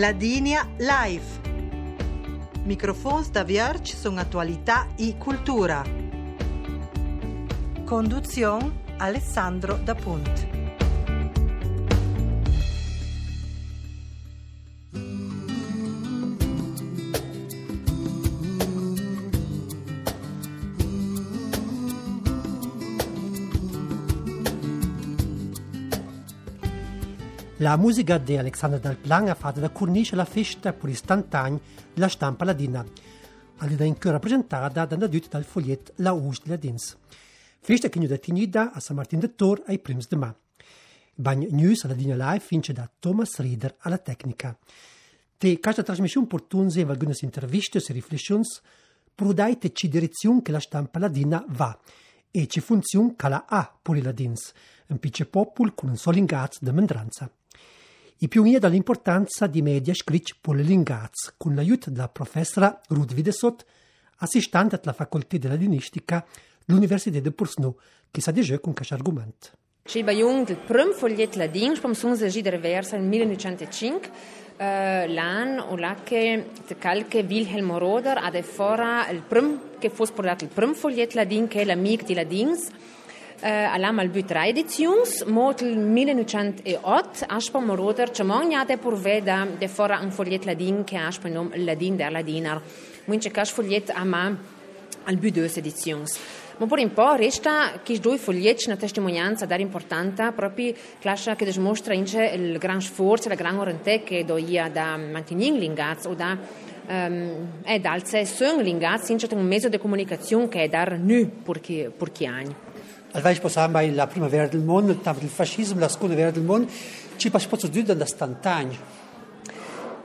Ladinia Live. Microfons da Vierge sono attualità e cultura. Conduzione Alessandro da Punt. La musica di Alexander Del Plan ha fatto da cornice la festa per istantani la stampa ladina, all'ida in cui rappresentata da dut dal foglietto La Us de Ladins. Festa che è definita a San Martin de Tor ai primi de ma. Bagn news alla Dina Live fince da Thomas Rieder alla tecnica. Te questa trasmissione portunse in alcune interviste e riflessioni prudaite ci direzione che la stampa ladina va e ci funzione che la ha per i ladins, un picce popol con un solo ingaz de mendranza. I pionieri dall'importanza di media scritti per le lingaz, con l'aiuto della professora Ruth Videsot, assistente alla facoltà della dinistica dell'Università di Pursno, che sa già con questo argomento. Ci Jung, il primo foglietto ladin, sun se gi reversa nel 1905, uh, l'an o la che calche Wilhelm Roder ha fora il prim che fosse portato il primo foglietto ladin che è l'amico di ladins, Uh, alla mal but drei editions, mot il 1908, aspa moroder, chamon ja de purve da de fora un fogliet ladin che aspa nom ladin der ladinar. Munche cash fogliet ama al deux editions. Ma por un po' resta che due foglietti una testimonianza dar importante proprio clascia che dimostra il gran sforzo, la gran oriente che doia da mantenere l'ingaz o da um, è dal se sung l'ingaz ince un mezzo di comunicazione che è dar nu per chi anni. Alvej posamba la primavera del mondo, il il fascismo, la seconda guerra del mondo, ci passato due da stantagni.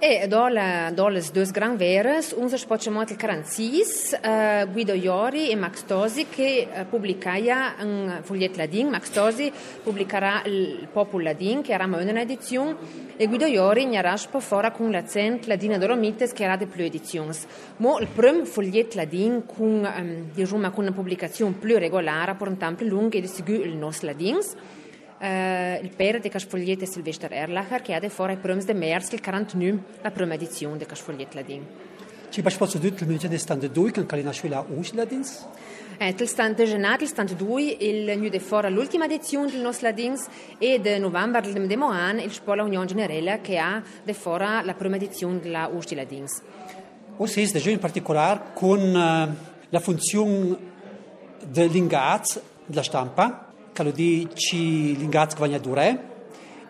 E do la do les deux grand veres, unser spocciamot il 46, uh, Guido Iori e Max Tosi che uh, pubblicaia un foglietto ladin, Max Tosi pubblicherà il Popol ladin che era una edizione e Guido Iori ne raspa fora con l'accent ladina dolomites che era de più edizioni. Mo il primo foglietto ladin con um, diciamo con una pubblicazione più regolare per un tempo lungo di sicuro il nostro ladins. Uh, il père de Casfogliette Silvester Erlacher che ha de fora i primi de mers il 49 la prima edizione de Casfogliette Ladin. Ci pas posso dire che il stand due che calina scuola us ladins? Eh, il stand genat il stand due il nu de fora l'ultima edizione del nostro ladins e de novembre del demo an il scuola Unione Generale che ha de fora la prima edizione della us ladins. O se de in particolare con uh, la funzione dell'ingaz della stampa quello di ci l'ingaz guagna dure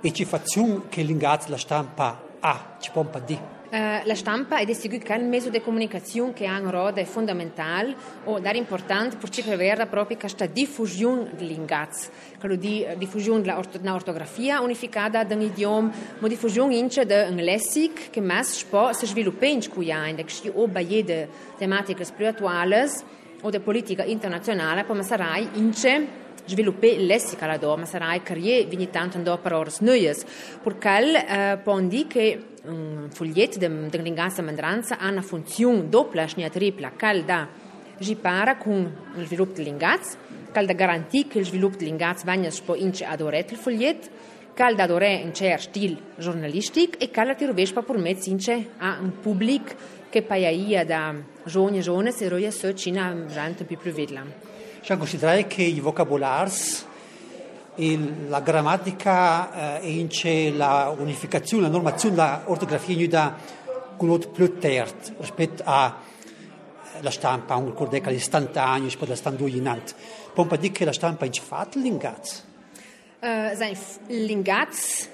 e ci facciamo che l'ingaz la stampa ha, ci pompa di. Uh, la stampa è di sicuro che il mezzo di comunicazione che ha un ruolo fondamentale o è importante per prevedere proprio questa diffusione dell'ingaz, quello di diffusione dell'ortografia unificata da un idioma, ma diffusione ince di un lessico che messo può si sviluppare in cui ha, in cui o tematiche più attuali o di politica internazionale, come sarai ince sviluppare il lessico alla doma, sarà carriere ogni tanto andò per ore nuove, perché eh, può dire che un foglietto di lingua mandranza ha una funzione doppia, e tripla, che da ripara con il sviluppo del lingaz, che da garantire che il sviluppo del lingaz venga ince adorato il foglietto, che da adorare in certo stile giornalistico e che la ti rovescia per mezzo ince a un pubblico che poi da giovani e giovani se roia so cina rante più più vedla. Cioè considerare che i vocabolari e la grammatica eh, e la unificazione, la normazione, l'ortografia è da molto più terzo rispetto alla stampa, un ricordo che l'istantaneo, poi la stampa in alto. Può dire che la stampa è fatta l'ingaz? Uh, l'ingaz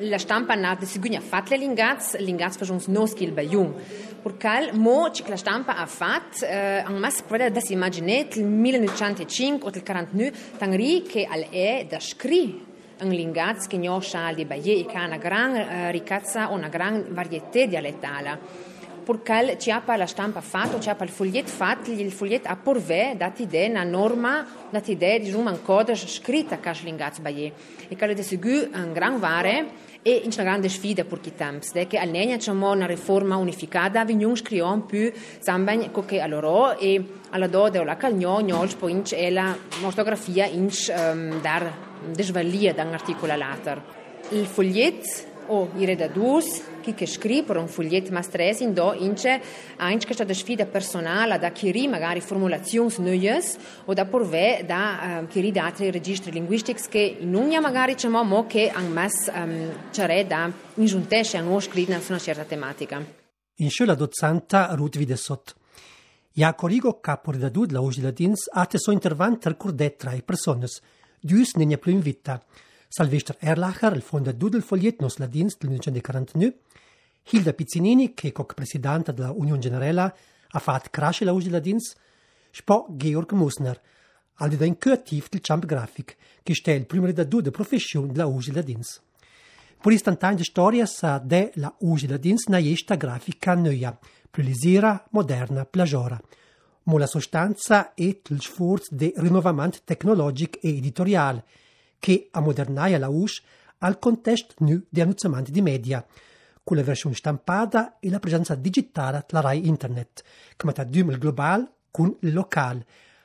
la stampa nata sicugna fat le lingaz, lingaz fa uns nos qu'il baiun. Perché mo ci la stampa ha fatto, eh, an mas quella da si immaginet il 1905 o il 49 tangri che al è da scri un lingaz che non sa di baie e che ha una gran eh, ricazza o una gran varietà dialettale perché ci ha la stampa fatto, ci ha il foglietto fatto, il foglietto ha porve dati idea, una norma, dati idea di un codice scritto che l'ingaz baie. E che è sicuro un gran vare e una grande sfida per chi temps, che almeno c'è una riforma unificata, vi non scriviamo più sambagn che a loro e alla do della calgnò, non poi in è la ortografia in um, dar desvalia da un articolo later. Il foglietto o i redadus chi che scrive un foglietto mastres in do ince anche questa sfida personale da chi magari formulazioni nuove o da porve da uh, chi da altri registri linguistici che in unia magari c'è mo che an mas um, c'è da ingiuntesce a nuovo scrivere su una certa tematica. In scelta dozzanta Ruth Videsot. Ja corigo capo redadud la usi ladins ate so intervant ter curdet trai persones, dus nenia più in vita. Salvester Erlacher, il fondatore del foglietto Nos Ladins del 1949, Hilda Pizzinini, che è presidente della Unione Generale, ha fatto crescere la usi Ladins, spo Georg Musner, al di da creativ del Champ Graphic, che è il primo redattore di professione della usi Ladins. Per istantanea storia sa de la usi Ladins na esta grafica nuova, più lisera, moderna, plagiora. Ma la sostanza è il sforzo di rinnovamento tecnologico e editoriale, che ammodernaia la USH al contesto nu di annunciamenti di media, con la versione stampata e la presenza digitale della RAI Internet, che mette a il globale con il locale,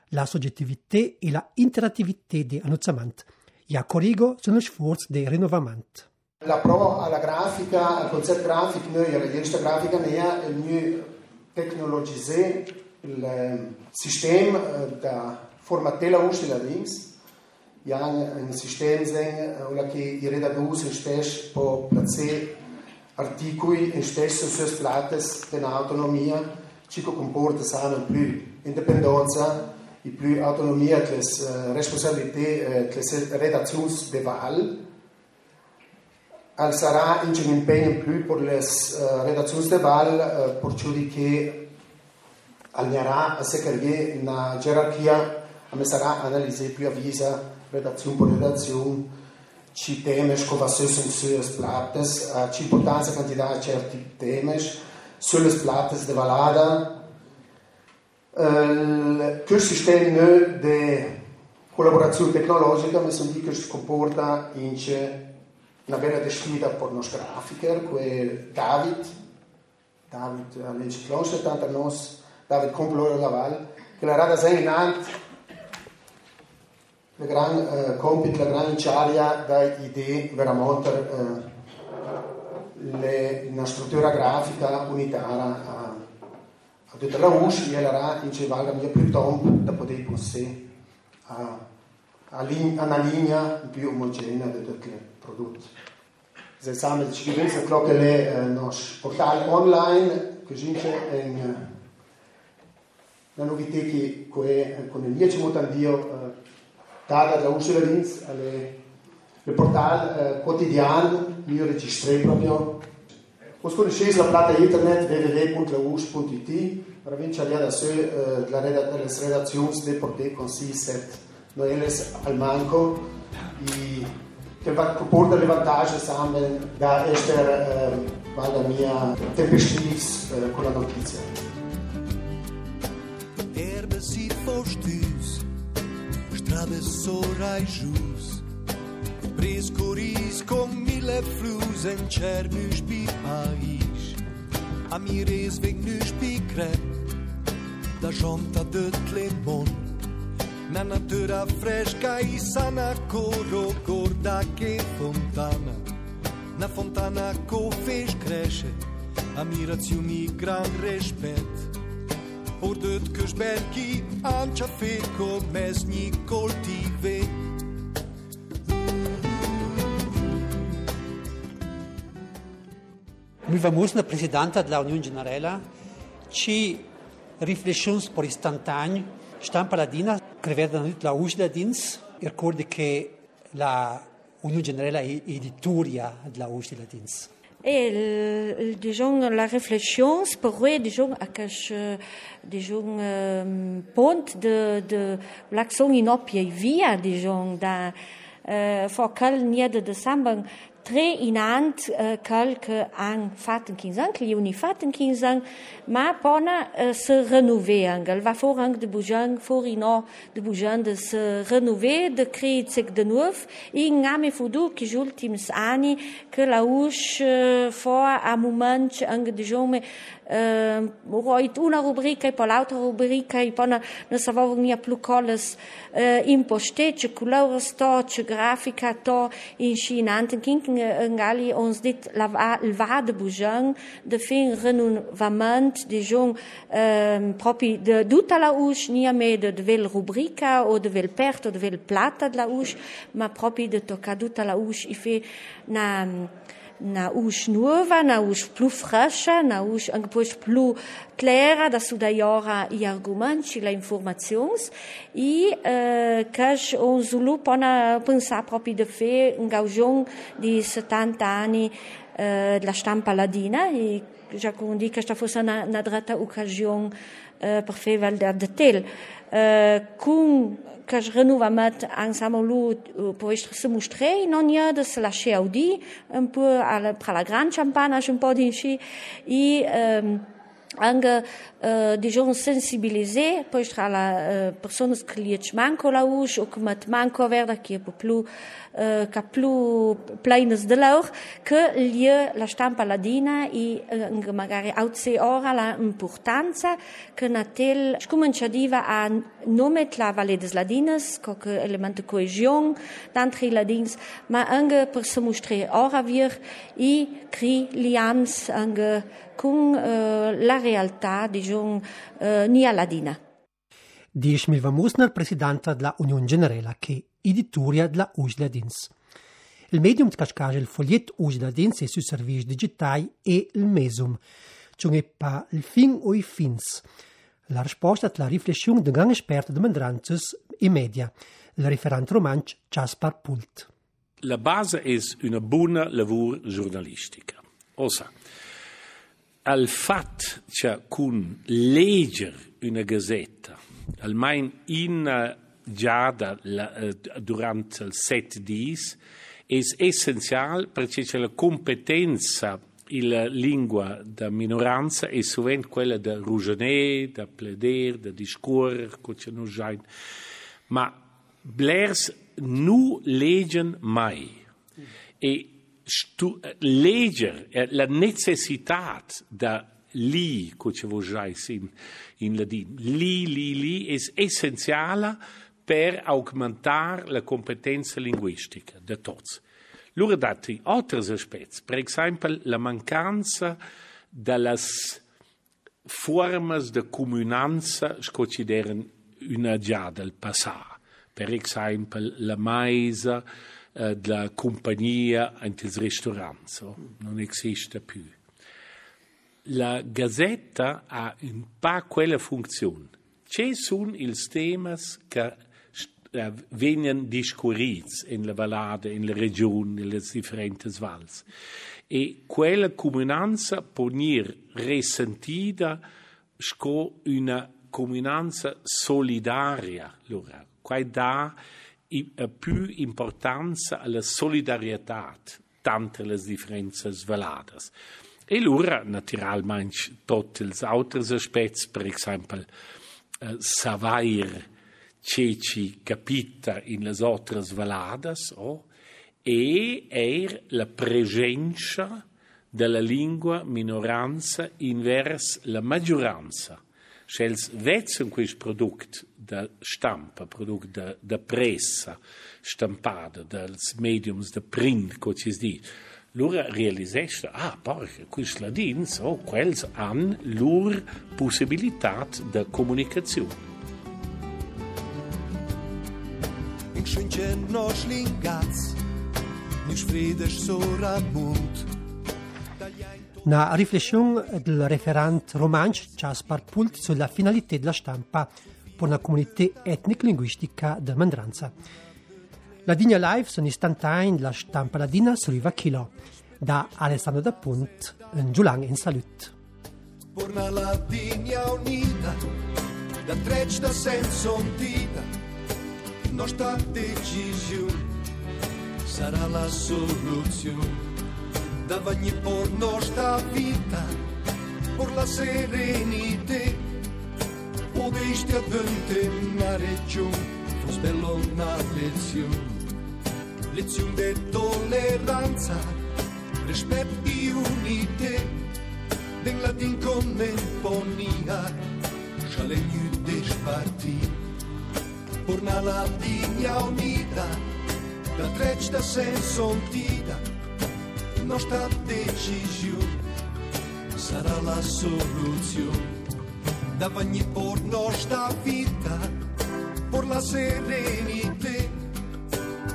la soggettività e la interattività di annunciamenti. E a corrigo sono sforzi di rinnovamento. La pro alla grafica, al concetto grafico, noi la rivista grafica ne ha il tecnologisé il eh, sistema eh, da formatella uscita da links ja un sistema zen ola che i redadus in spes po placer articoli in spesso sulle plates dell'autonomia ci comporta sana più indipendenza e più autonomia che le responsabilità che le redazioni de val. Al sarà in un impegno più per le redazioni de val per ciò di che alnerà a secretare una gerarchia a me sarà analisi più avvisa redazione per redazione, ci temes che se sunt sulle plates, ci importanza cantità certi temes, sulle plates de valada, Uh, questo sistema di collaborazione tecnologica mi sono che si comporta in una vera sfida per i nostri grafici, che David, David ha legge 70 nos, David Complore Laval, che la rada sei in ant il gran eh, compito, la gran inciaria da idee veramente eh, le, una struttura grafica unitaria a, a tutta la USC e in cui valga mia più tempo da poter possedere a, a, una linea più omogenea di tutti i prodotti. Se samen ci gewenst klok le eh, nos portal online c'è in eh, la novità che con il 10 motandio data da Ursula Linz alle, le portal eh, quotidiano, io registrei proprio. Os conoscete la plata internet www.laus.it, provincia di adesso eh, la delle redazioni del porte consiste noi al manco e che va porta le vantaggi da essere eh, vada mia tempestivs eh, con la notizia. Travessorai jus Prescoris com mille flus en cernus bi Paris Amires vegnus bi crem Da jonta de Clemon Na natura fresca e sana coro gorda que fontana. Na fontana co fez cresce Ammirazione gran respeto Ordet que sberki ancha fe come sni coltive. Noi vamos na presidenta della Unione Generale ci riflessioni per istantanei stampa ladina creveda la uscita dins ricordi che la Unione Generale è editoria della uscita dins. Euh, et disons, la réflexion, pour eux, disons, à cache, euh, disons, euh, ponte de, de l'action inopie via, disons, dans, euh, for de samba, tre inant uh, quelque an Fatenkinsan, Kliuni Fatenkinsan, ma pona uh, se renoveen. El va forang de Boujan, forino de Boujan de se renove, de kriitsek de nuuf, in ngame fudu ki ultims ani, ke la ush uh, for a moment ang de jome uh, roit una rubrica e poi l'altra rubrica e poi ne savavo mia più colles in poste c'è colore sto c'è grafica to in Cina anten kinken in Gali ons dit la il va de bujan de fin renouvellement de jong propi de tutta la us nia me de vel rubrica o de vel perto de vel plata de la us ma propi de tocca tutta la us i fe na na us nuova, na us plu fresca, na us anche poi plu clara da su da iora i argumenti, la informazions. E eh, che on zulu pona pensare proprio de fe un gaujon di 70 anni eh, della stampa ladina. E già con di che sta fosse una, una dretta occasione eh, per fare del tel. Eh, con que renovament ensemble lu po se mostré non ja de se la cheaudi un peu a la, pra la gran champana un po d'inchi i um, anche uh, diciamo sensibilizzare poi tra le uh, persone che gli manco la usci o come manco avere che è più uh, che più pleines de loro che gli la stampa ladina e uh, magari outse ora la importanza che natel scominciativa a nome la Valle des Ladinas che elemento coesione d'antre i ladins ma anche per se mostrare ora vir e cri liams anche con uh, la realtà diciamo, uh, nia ladina. Dice Milva Musner, presidente della Unione Generale, che editoria della Usla Dins. Il medium di cascage il foglietto Usla Dins e sui servizi digitali e il mesum, cioè pa il fin o i fins. La risposta alla riflessione del gran esperto di Mandranzes e media, il referente romanzo Caspar Pult. La base è una buona lavoro giornalistica. Osa, al fat che con leggere una gazzetta, almeno in giada uh, durante il set dis, è essenziale perché c'è la competenza la lingua da minoranza è sovente quella da rugioner, da pleder, da discorrere, Ma blers non leggen mai. E leger la necessità da lì, come vuoi in, in ladino, lì, lì, lì è essenziale per aumentare la competenza linguistica di tutti. Loro dati altri aspetti, per esempio la mancanza delle forme di comunanza che considerano una già del passato, per esempio la maisa, della compagnia anche il ristorante, non esiste più. La gazzetta ha un po' quella funzione. Ci sono i temi che eh, vengono discorriti in la vallata, in le regioni, nelle differenti valli. E quella comunanza può essere risentita con una comunanza solidaria. Allora, qua dà più importanza alla solidarietà tante le differenze sveladas. E allora, naturalmente, tutti gli altri aspetti, per esempio, eh, savair ceci capita in le altre sveladas, oh, e er la presenza della lingua minoranza inverso la maggioranza. Schels vetzen quis product da stampa, product da, da pressa stampada, dels mediums de print, co ci di. Lura realisesta, ah, porca, quis ladins, oh, quels han lur possibilitat de comunicazione. In schwinche nos lingats, nis friedes soramunt, una riflessione del referente romancio Caspar Pult sulla finalità della stampa per una comunità etnico-linguistica di Mandranza. La Digna Live sono istantanei la stampa ladina sulla Chilo, da Alessandro da Punt, in Giulang in salute. Porna la Digna unita, da trec da senso ontita, nostra decisione sarà la soluzione davanti por nostra vita, por la serenite, podeste adante na región, fos bello una lezione, lezione di tolleranza, rispetto e unite, Den la din contemponia, iudești partii Porna la linea unita Da treci da senso ontida Nostra decisione Sarà la soluzione Da ogni por nostra vita Por la serenità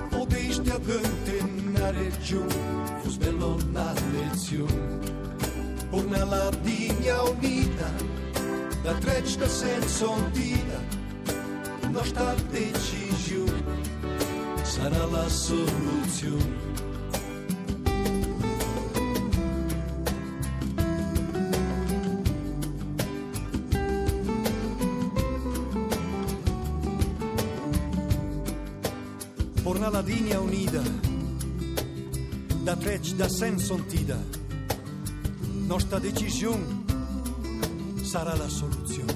Podești avântânare giù Fus bello la lezione Porna la linea unita Da treci da senso ontida Nostra decisione sarà la soluzione. Porna la linea unida, da trec da senso ontida, nostra decisione sarà la soluzione.